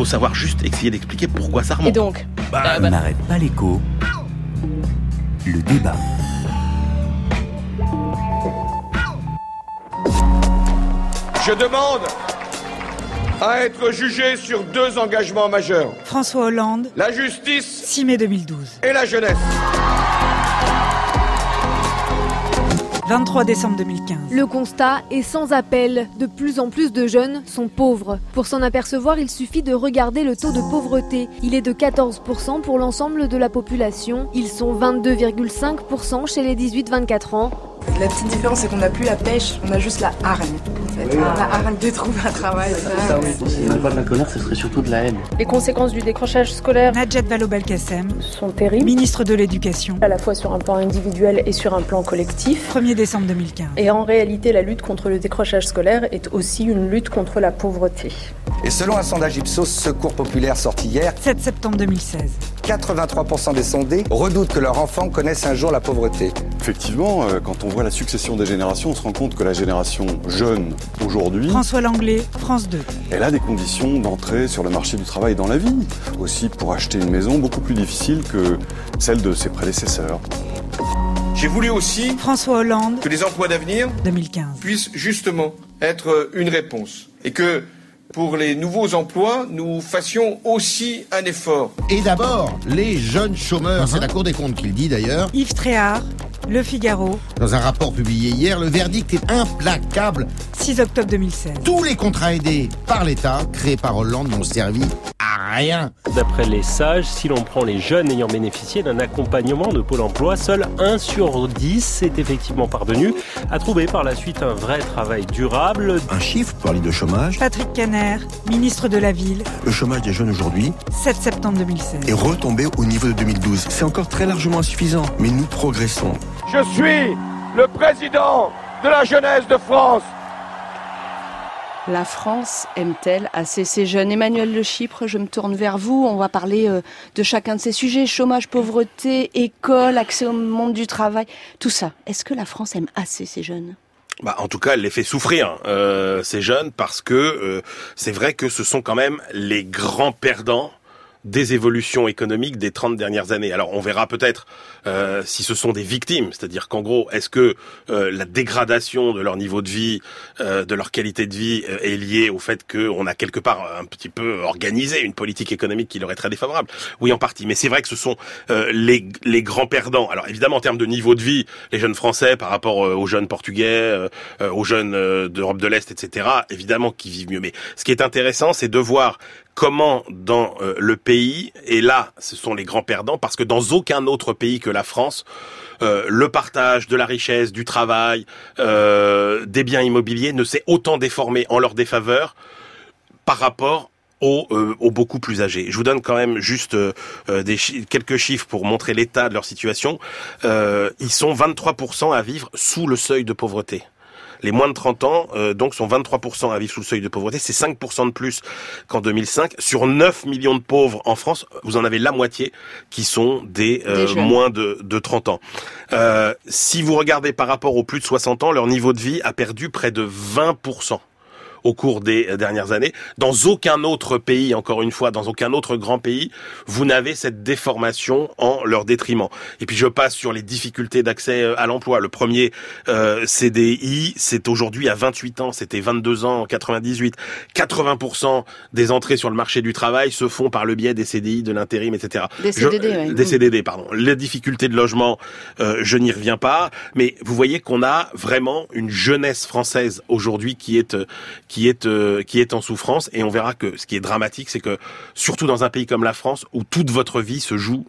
faut savoir juste essayer d'expliquer pourquoi ça remonte. Et donc bah, euh, bah. n'arrête pas l'écho. Le débat. Je demande à être jugé sur deux engagements majeurs. François Hollande. La justice. 6 mai 2012. Et la jeunesse. 23 décembre 2015. Le constat est sans appel. De plus en plus de jeunes sont pauvres. Pour s'en apercevoir, il suffit de regarder le taux de pauvreté. Il est de 14% pour l'ensemble de la population. Ils sont 22,5% chez les 18-24 ans. La petite différence, c'est qu'on n'a plus la pêche, on a juste la hargne. La hargne de trouver un travail. Ça, oui. Si n'y pas de la colère, ce serait surtout de la haine. Les conséquences du décrochage scolaire Najat Vallaud-Belkacem sont terribles. Ministre de l'Éducation. À la fois sur un plan individuel et sur un plan collectif. 1er décembre 2015. Et en réalité, la lutte contre le décrochage scolaire est aussi une lutte contre la pauvreté. Et selon un sondage Ipsos Secours Populaire sorti hier, 7 septembre 2016, 83% des sondés redoutent que leurs enfants connaissent un jour la pauvreté. Effectivement, euh, quand on voit la succession des générations, on se rend compte que la génération jeune aujourd'hui. François Langlais, France 2. Elle a des conditions d'entrée sur le marché du travail dans la vie. Aussi pour acheter une maison beaucoup plus difficile que celle de ses prédécesseurs. J'ai voulu aussi François Hollande que les emplois d'avenir 2015 puissent justement être une réponse et que pour les nouveaux emplois, nous fassions aussi un effort. Et d'abord, les jeunes chômeurs, c'est la Cour des comptes qui le dit d'ailleurs. Yves Tréhard, Le Figaro. Dans un rapport publié hier, le verdict est implacable. 6 octobre 2016. Tous les contrats aidés par l'État, créés par Hollande, n'ont servi à rien. D'après les sages, si l'on prend les jeunes ayant bénéficié d'un accompagnement de Pôle emploi, seul 1 sur 10 s'est effectivement parvenu à trouver par la suite un vrai travail durable. Un chiffre pour de chômage. Patrick Caner, ministre de la Ville. Le chômage des jeunes aujourd'hui 7 septembre 2016. est retombé au niveau de 2012. C'est encore très largement insuffisant, mais nous progressons. Je suis le président de la jeunesse de France. La France aime-t-elle assez ses jeunes? Emmanuel Le Chypre, je me tourne vers vous. On va parler euh, de chacun de ces sujets chômage, pauvreté, école, accès au monde du travail, tout ça. Est-ce que la France aime assez ses jeunes? Bah, en tout cas, elle les fait souffrir, euh, ces jeunes, parce que euh, c'est vrai que ce sont quand même les grands perdants des évolutions économiques des 30 dernières années. Alors on verra peut-être euh, si ce sont des victimes, c'est-à-dire qu'en gros, est-ce que euh, la dégradation de leur niveau de vie, euh, de leur qualité de vie est liée au fait qu'on a quelque part un petit peu organisé une politique économique qui leur est très défavorable? Oui, en partie. Mais c'est vrai que ce sont les, les grands perdants. Alors évidemment, en termes de niveau de vie, les jeunes Français par rapport aux jeunes Portugais, aux jeunes d'Europe de l'Est, etc., évidemment qui vivent mieux. Mais ce qui est intéressant, c'est de voir comment dans le pays, et là, ce sont les grands perdants, parce que dans aucun autre pays que la France, euh, le partage de la richesse, du travail, euh, des biens immobiliers ne s'est autant déformé en leur défaveur par rapport aux, euh, beaucoup plus âgés. Je vous donne quand même juste quelques chiffres pour montrer l'état de leur situation. ils sont 23% à vivre sous le seuil de pauvreté. Les moins de 30 ans, euh, donc, sont 23% à vivre sous le seuil de pauvreté. C'est 5% de plus qu'en 2005. Sur 9 millions de pauvres en France, vous en avez la moitié qui sont des, euh, moins de, de 30 ans. Euh, si vous regardez par rapport aux plus de 60 ans, leur niveau de vie a perdu près de 20% au cours des euh, dernières années. Dans aucun autre pays, encore une fois, dans aucun autre grand pays, vous n'avez cette déformation en leur détriment. Et puis je passe sur les difficultés d'accès euh, à l'emploi. Le premier euh, CDI, c'est aujourd'hui à 28 ans, c'était 22 ans en 98. 80% des entrées sur le marché du travail se font par le biais des CDI, de l'intérim, etc. Des CDD, Des CDD, pardon. Les difficultés de logement, je n'y reviens pas, mais vous voyez qu'on a vraiment une jeunesse française aujourd'hui qui est qui est euh, qui est en souffrance. Et on verra que ce qui est dramatique c'est que surtout dans un pays comme la France où toute votre vie se joue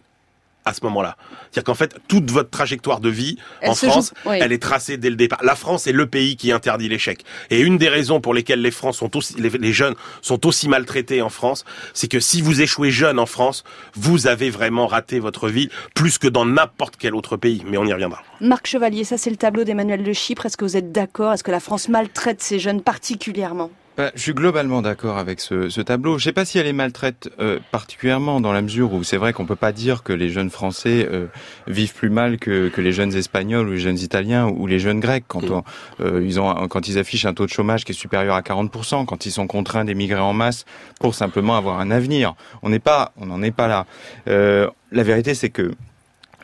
à ce moment-là. C'est-à-dire qu'en fait, toute votre trajectoire de vie en France, elle est tracée dès le départ. La France est le pays qui interdit l'échec. Et une des raisons pour lesquelles les, France sont aussi, les, jeunes sont aussi maltraités en France, c'est que si vous échouez jeune en France, vous avez vraiment raté votre vie plus que dans n'importe quel autre pays. Mais on y reviendra. Marc Chevalier, ça c'est le tableau d'Emmanuel de Chypre. Est-ce que vous êtes d'accord? Est-ce que la France maltraite ces jeunes particulièrement? Bah, je suis globalement d'accord avec ce, ce, tableau. Je ne sais pas si elle les maltraite euh, particulièrement dans la mesure où c'est vrai qu'on peut pas dire que les jeunes Français euh, vivent plus mal que, que, les jeunes Espagnols ou les jeunes Italiens ou les jeunes Grecs quand, mm. on, euh, ils ont, quand ils affichent un taux de chômage qui est supérieur à 40%, quand ils sont contraints d'émigrer en masse pour simplement avoir un avenir. On n'est pas, on n'en est pas là. La vérité, c'est que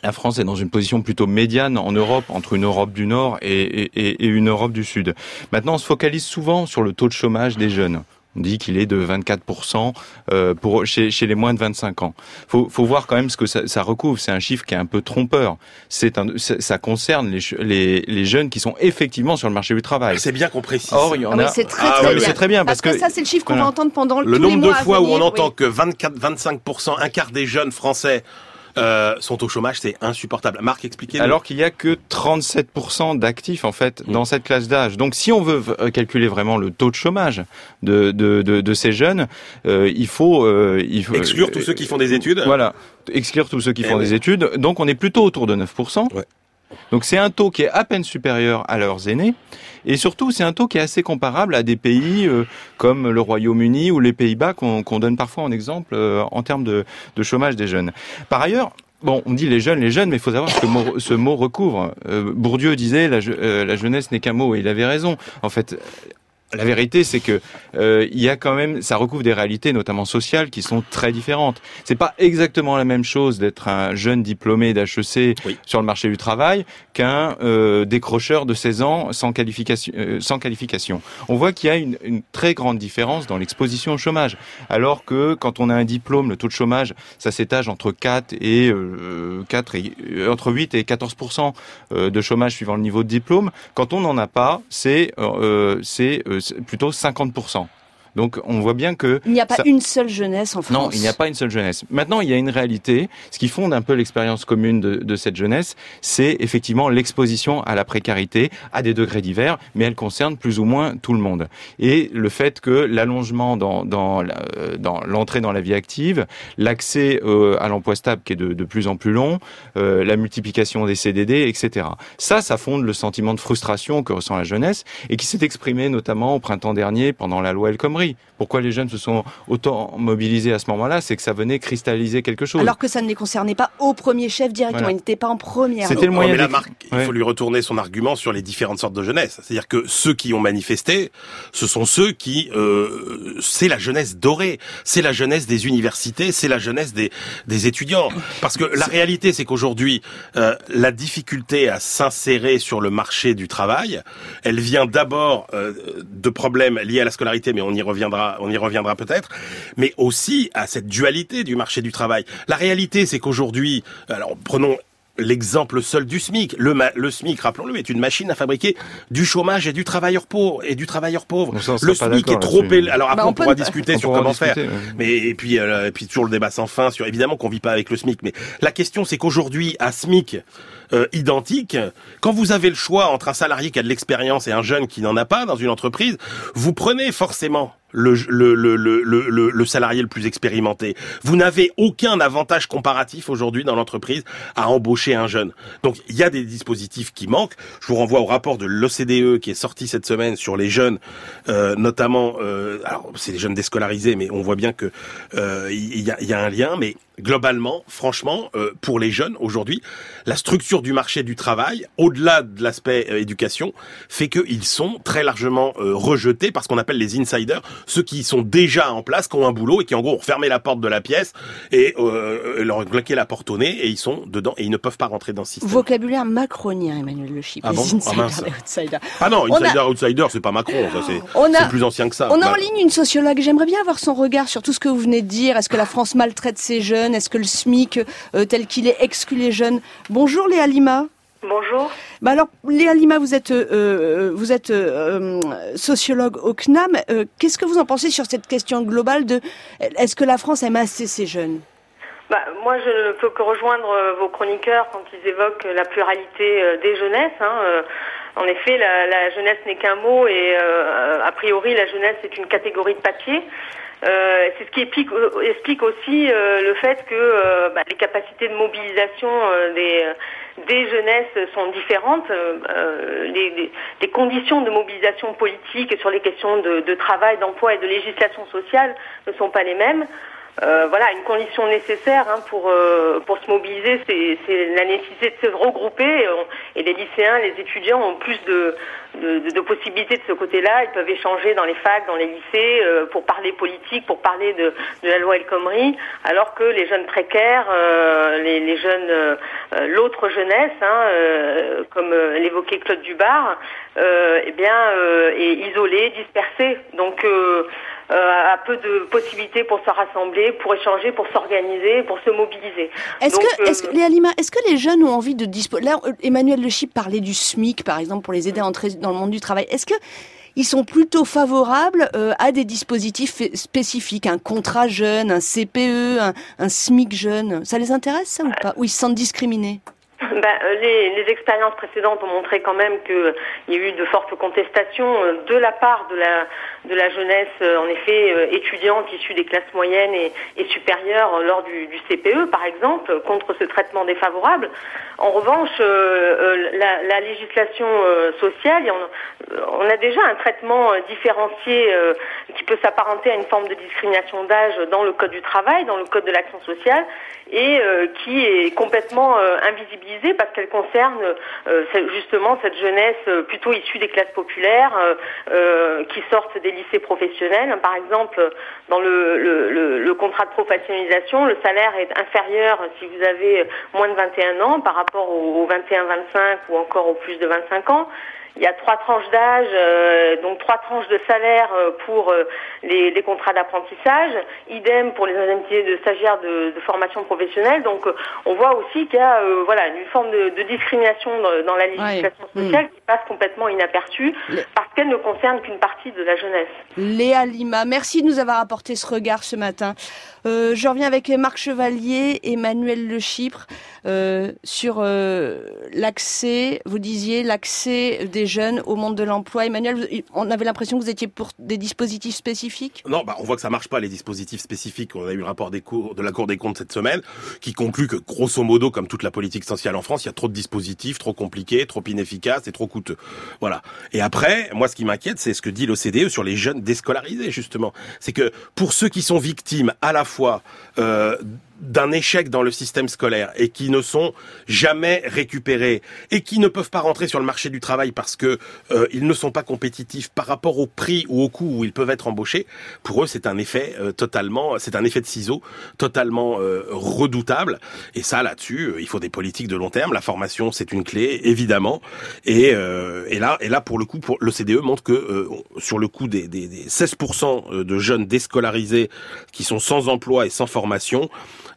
la France est dans une position plutôt médiane en Europe, entre une Europe du Nord et, et, et, une Europe du Sud. Maintenant, on se focalise souvent sur le taux de chômage des jeunes. On dit qu'il est de 24% euh, pour chez, chez, les moins de 25 ans. Faut, faut voir quand même ce que ça, ça recouvre. C'est un chiffre qui est un peu trompeur. C'est un, ça concerne les, les, les, jeunes qui sont effectivement sur le marché du travail. C'est bien qu'on précise. Or, il y en ah a. c'est très, très, bien. très bien parce, parce que, ça, c'est le chiffre qu'on voilà. va entendre pendant le tous nombre les mois de fois où on entend oui. que 24, 25%, un quart des jeunes français euh, sont au chômage, c'est insupportable. Marc, expliquez. Alors qu'il y a que 37% d'actifs en fait mmh. dans cette classe d'âge. Donc, si on veut calculer vraiment le taux de chômage de de, de, de ces jeunes, euh, il faut euh, il faut exclure tous ceux qui font des études. Voilà, exclure tous ceux qui Eh font oui. des études. Donc, on est plutôt autour de 9%. Ouais. Donc c'est un taux qui est à peine supérieur à leurs aînés, et surtout c'est un taux qui est assez comparable à des pays euh, comme le Royaume-Uni ou les Pays-Bas qu'on donne parfois en exemple euh, en termes de, chômage des jeunes. Par ailleurs, Bon, on dit les jeunes, les jeunes, mais il faut savoir ce que ce mot recouvre. Euh, Bourdieu disait la, la jeunesse n'est qu'un mot, et il avait raison. En fait, la vérité, c'est que euh, il y a quand même, ça recouvre des réalités, notamment sociales, qui sont très différentes. C'est pas exactement la même chose d'être un jeune diplômé d'HEC oui. sur le marché du travail qu'un euh, décrocheur de 16 ans sans qualification. Euh, sans qualification. On voit qu'il y a une, une, très grande différence dans l'exposition au chômage, alors que quand on a un diplôme, le taux de chômage, ça s'étage entre 4 et 4 et entre 8 et 14% de chômage suivant le niveau de diplôme. Quand on n'en a pas, c'est c'est plutôt 50%. Donc on voit bien que il n'y a pas ça... une seule jeunesse en France. Non, il n'y a pas une seule jeunesse. Maintenant, il y a une réalité. Ce qui fonde un peu l'expérience commune de, de, cette jeunesse, c'est effectivement l'exposition à la précarité à des degrés divers, mais elle concerne plus ou moins tout le monde. Et le fait que l'allongement dans, dans, dans l'entrée dans la vie active, l'accès euh, à l'emploi stable qui est de, de, plus en plus long, euh, la multiplication des CDD, etc. Ça, ça fonde le sentiment de frustration que ressent la jeunesse et qui s'est exprimé notamment au printemps dernier pendant la loi El Khomri. Pourquoi les jeunes se sont autant mobilisés à ce moment-là C'est que ça venait cristalliser quelque chose. Alors que ça ne les concernait pas au premier chef directement, voilà. ils n'étaient pas en première. C'était le moyen. mais là, Marc, ouais. il faut lui retourner son argument sur les différentes sortes de jeunesse. C'est-à-dire que ceux qui ont manifesté, ce sont ceux qui, euh, c'est la jeunesse dorée, c'est la jeunesse des universités, c'est la jeunesse des, des étudiants. Parce que la réalité, c'est qu'aujourd'hui, euh, la difficulté à s'insérer sur le marché du travail, elle vient d'abord euh, de problèmes liés à la scolarité, mais on y reviendra, on y reviendra peut-être, mais aussi à cette dualité du marché du travail. La réalité, c'est qu'aujourd'hui, alors prenons l'exemple seul du SMIC. Le, le SMIC, rappelons-le, est une machine à fabriquer du chômage et du travailleur pauvre et du travailleur pauvre. Bon, ça, le SMIC est trop élevé. Alors après, bah, on, on, pourra discuter on sur pourra comment discuter, faire. Ouais. Mais et puis euh, et puis toujours le débat sans fin sur évidemment qu'on vit pas avec le SMIC. Mais la question, c'est qu'aujourd'hui, à SMIC euh, identique, quand vous avez le choix entre un salarié qui a de l'expérience et un jeune qui n'en a pas dans une entreprise, vous prenez forcément le, le, le, le, le, salarié le plus expérimenté. Vous n'avez aucun avantage comparatif aujourd'hui dans l'entreprise à embaucher un jeune. Donc il y a des dispositifs qui manquent. Je vous renvoie au rapport de l'OCDE qui est sorti cette semaine sur les jeunes, euh, notamment, euh, alors c'est les jeunes déscolarisés, mais on voit bien que euh, il y, a, y a un lien, mais globalement, franchement, euh, pour les jeunes aujourd'hui, la structure du marché du travail, au-delà de l'aspect euh, éducation, fait qu'ils sont très largement euh, rejetés par ce qu'on appelle les insiders, ceux qui sont déjà en place, qui ont un boulot et qui en gros ont fermé la porte de la pièce et euh, leur ont claqué la porte au nez et ils sont dedans et ils ne peuvent pas rentrer dans ce système. Vocabulaire macronien, Emmanuel Le Chip. Ah les bon insiders ah, outsiders. Ah non, On insider, a... outsider, c'est pas Macron, ça c'est plus ancien que ça. On a Bah, en ligne une sociologue. J'aimerais bien avoir son regard sur tout ce que vous venez de dire. Est-ce que la France maltraite ses jeunes? Est-ce que le SMIC, euh, tel qu'il est, exclut les jeunes? Bonjour Léa Lima. Bonjour. Bah alors, Léa Lima, vous êtes, euh, vous êtes euh, sociologue au CNAM. Euh, Qu'est-ce que vous en pensez sur cette question globale de est-ce que la France aime assez ses jeunes? Bah, moi, je ne peux que rejoindre euh, vos chroniqueurs quand ils évoquent la pluralité euh, des jeunesses. hein, euh, En effet, la, la jeunesse n'est qu'un mot et euh, a priori, la jeunesse est une catégorie de papier. Euh, c'est ce qui explique, explique aussi le fait que bah, les capacités de mobilisation des jeunesses sont différentes. Les, conditions de mobilisation politique sur les questions de travail, d'emploi et de législation sociale ne sont pas les mêmes. Euh, voilà, une condition nécessaire hein, pour euh, pour se mobiliser, c'est la nécessité de se regrouper. Et, les lycéens, les étudiants ont plus de, de, possibilités de ce côté-là. Ils peuvent échanger dans les facs, dans les lycées, euh, pour parler politique, pour parler de, de la loi El Khomri, alors que les jeunes précaires, les, les, jeunes, l'autre jeunesse, hein, comme l'évoquait Claude Dubar, eh bien, est isolée, dispersée. Donc euh, a peu de possibilités pour se rassembler, pour échanger, pour s'organiser, pour se mobiliser. Est-ce que, est-ce que, euh, est-ce que les jeunes ont envie de disposer Là, euh, Emmanuel Le Chip parlait du SMIC, par exemple, pour les aider à entrer dans le monde du travail. Est-ce que ils sont plutôt favorables à des dispositifs spécifiques, un contrat jeune, un CPE, un, un SMIC jeune? Ça les intéresse ça ou pas? Ou ils se sentent discriminés? Ben, les, les, expériences précédentes ont montré quand même qu'il y a eu de fortes contestations de la part de la, de la jeunesse, en effet, étudiante issue des classes moyennes et, supérieures lors du, CPE, par exemple, contre ce traitement défavorable. En revanche, euh, la, la, législation sociale, on, a déjà un traitement différencié qui peut s'apparenter à une forme de discrimination d'âge dans le Code du travail, dans le Code de l'action sociale, et qui est complètement invisible parce qu'elle concerne euh, justement cette jeunesse euh, plutôt issue des classes populaires euh, qui sortent des lycées professionnels. Par exemple, dans le, contrat de professionnalisation, le salaire est inférieur si vous avez moins de 21 ans par rapport aux 21-25 ou encore aux plus de 25 ans. Il y a trois tranches d'âge, euh, donc trois tranches de salaire euh, pour euh, les, contrats d'apprentissage. Idem pour les indemnités de stagiaires de, formation professionnelle. Donc on voit aussi qu'il y a voilà une forme de, discrimination dans, la législation sociale mm. qui passe complètement inaperçue parce qu'elle ne concerne qu'une partie de la jeunesse. Léa Lima, merci de nous avoir apporté ce regard ce matin. je reviens avec Marc Chevalier, Emmanuel Le Chypre sur l'accès. Vous disiez l'accès des jeunes au monde de l'emploi. Emmanuel, on avait l'impression que vous étiez pour des dispositifs spécifiques? Non, bah, on voit que ça marche pas, les dispositifs spécifiques. On a eu le rapport des cours, de la Cour des comptes cette semaine qui conclut que, grosso modo, comme toute la politique sociale en France, il y a trop de dispositifs, trop compliqués, trop inefficaces et trop coûteux. Voilà. Et après, moi, ce qui m'inquiète, c'est ce que dit l'OCDE sur les jeunes déscolarisés, justement. C'est que pour ceux qui sont victimes à la fois euh, d'un échec dans le système scolaire et qui ne sont jamais récupérés et qui ne peuvent pas rentrer sur le marché du travail parce que euh, ils ne sont pas compétitifs par rapport au prix ou au coût où ils peuvent être embauchés, pour eux c'est un effet euh, totalement, c'est un effet de ciseau totalement euh, redoutable. Et ça là-dessus, il faut des politiques de long terme. La formation c'est une clé évidemment. Et, et là, et là pour le coup, pour le CDE montre que sur le coup des, des, des 16% de jeunes déscolarisés qui sont sans emploi et sans formation,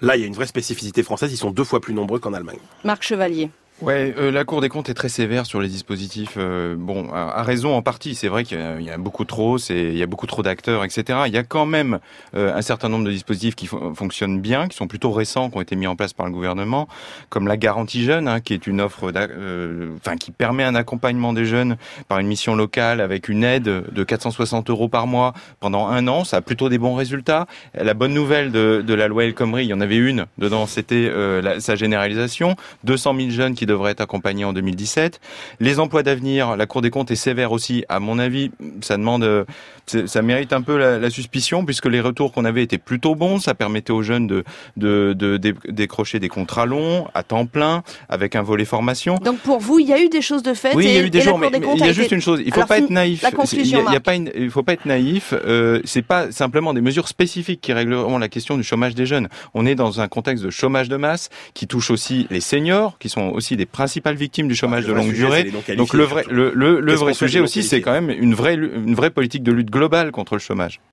Là, il y a une vraie spécificité française. Ils sont deux fois plus nombreux qu'en Allemagne. Marc Chevalier. Ouais, euh, la Cour des comptes est très sévère sur les dispositifs. Euh, bon, a, raison en partie. C'est vrai qu'il y, a beaucoup trop, c'est il y a beaucoup trop d'acteurs, etc. Il y a quand même euh, un certain nombre de dispositifs qui fonctionnent bien, qui sont plutôt récents, qui ont été mis en place par le gouvernement, comme la garantie jeune, hein, qui est une offre, enfin qui permet un accompagnement des jeunes par une mission locale avec une aide de 460 euros par mois pendant un an. Ça a plutôt des bons résultats. La bonne nouvelle de, de la loi El Khomri, il y en avait une dedans, c'était sa généralisation. 200 000 jeunes qui devrait être accompagné en 2017. Les emplois d'avenir, la Cour des comptes est sévère aussi. À mon avis, ça demande, euh, ça mérite un peu la, suspicion puisque les retours qu'on avait étaient plutôt bons. Ça permettait aux jeunes de, de, de, décrocher des contrats longs à temps plein avec un volet formation. Donc pour vous, il y a eu des choses de fait. Oui, il y a eu des jours, mais, il y a juste une chose. Il faut pas être naïf. il y a, pas il faut pas être naïf. Euh, c'est pas simplement des mesures spécifiques qui régleront la question du chômage des jeunes. On est dans un contexte de chômage de masse qui touche aussi les seniors, qui sont aussi des principales victimes du chômage de longue durée. Donc le vrai, le, le, le vrai sujet aussi, c'est quand même une vraie, une vraie politique de lutte globale contre le chômage.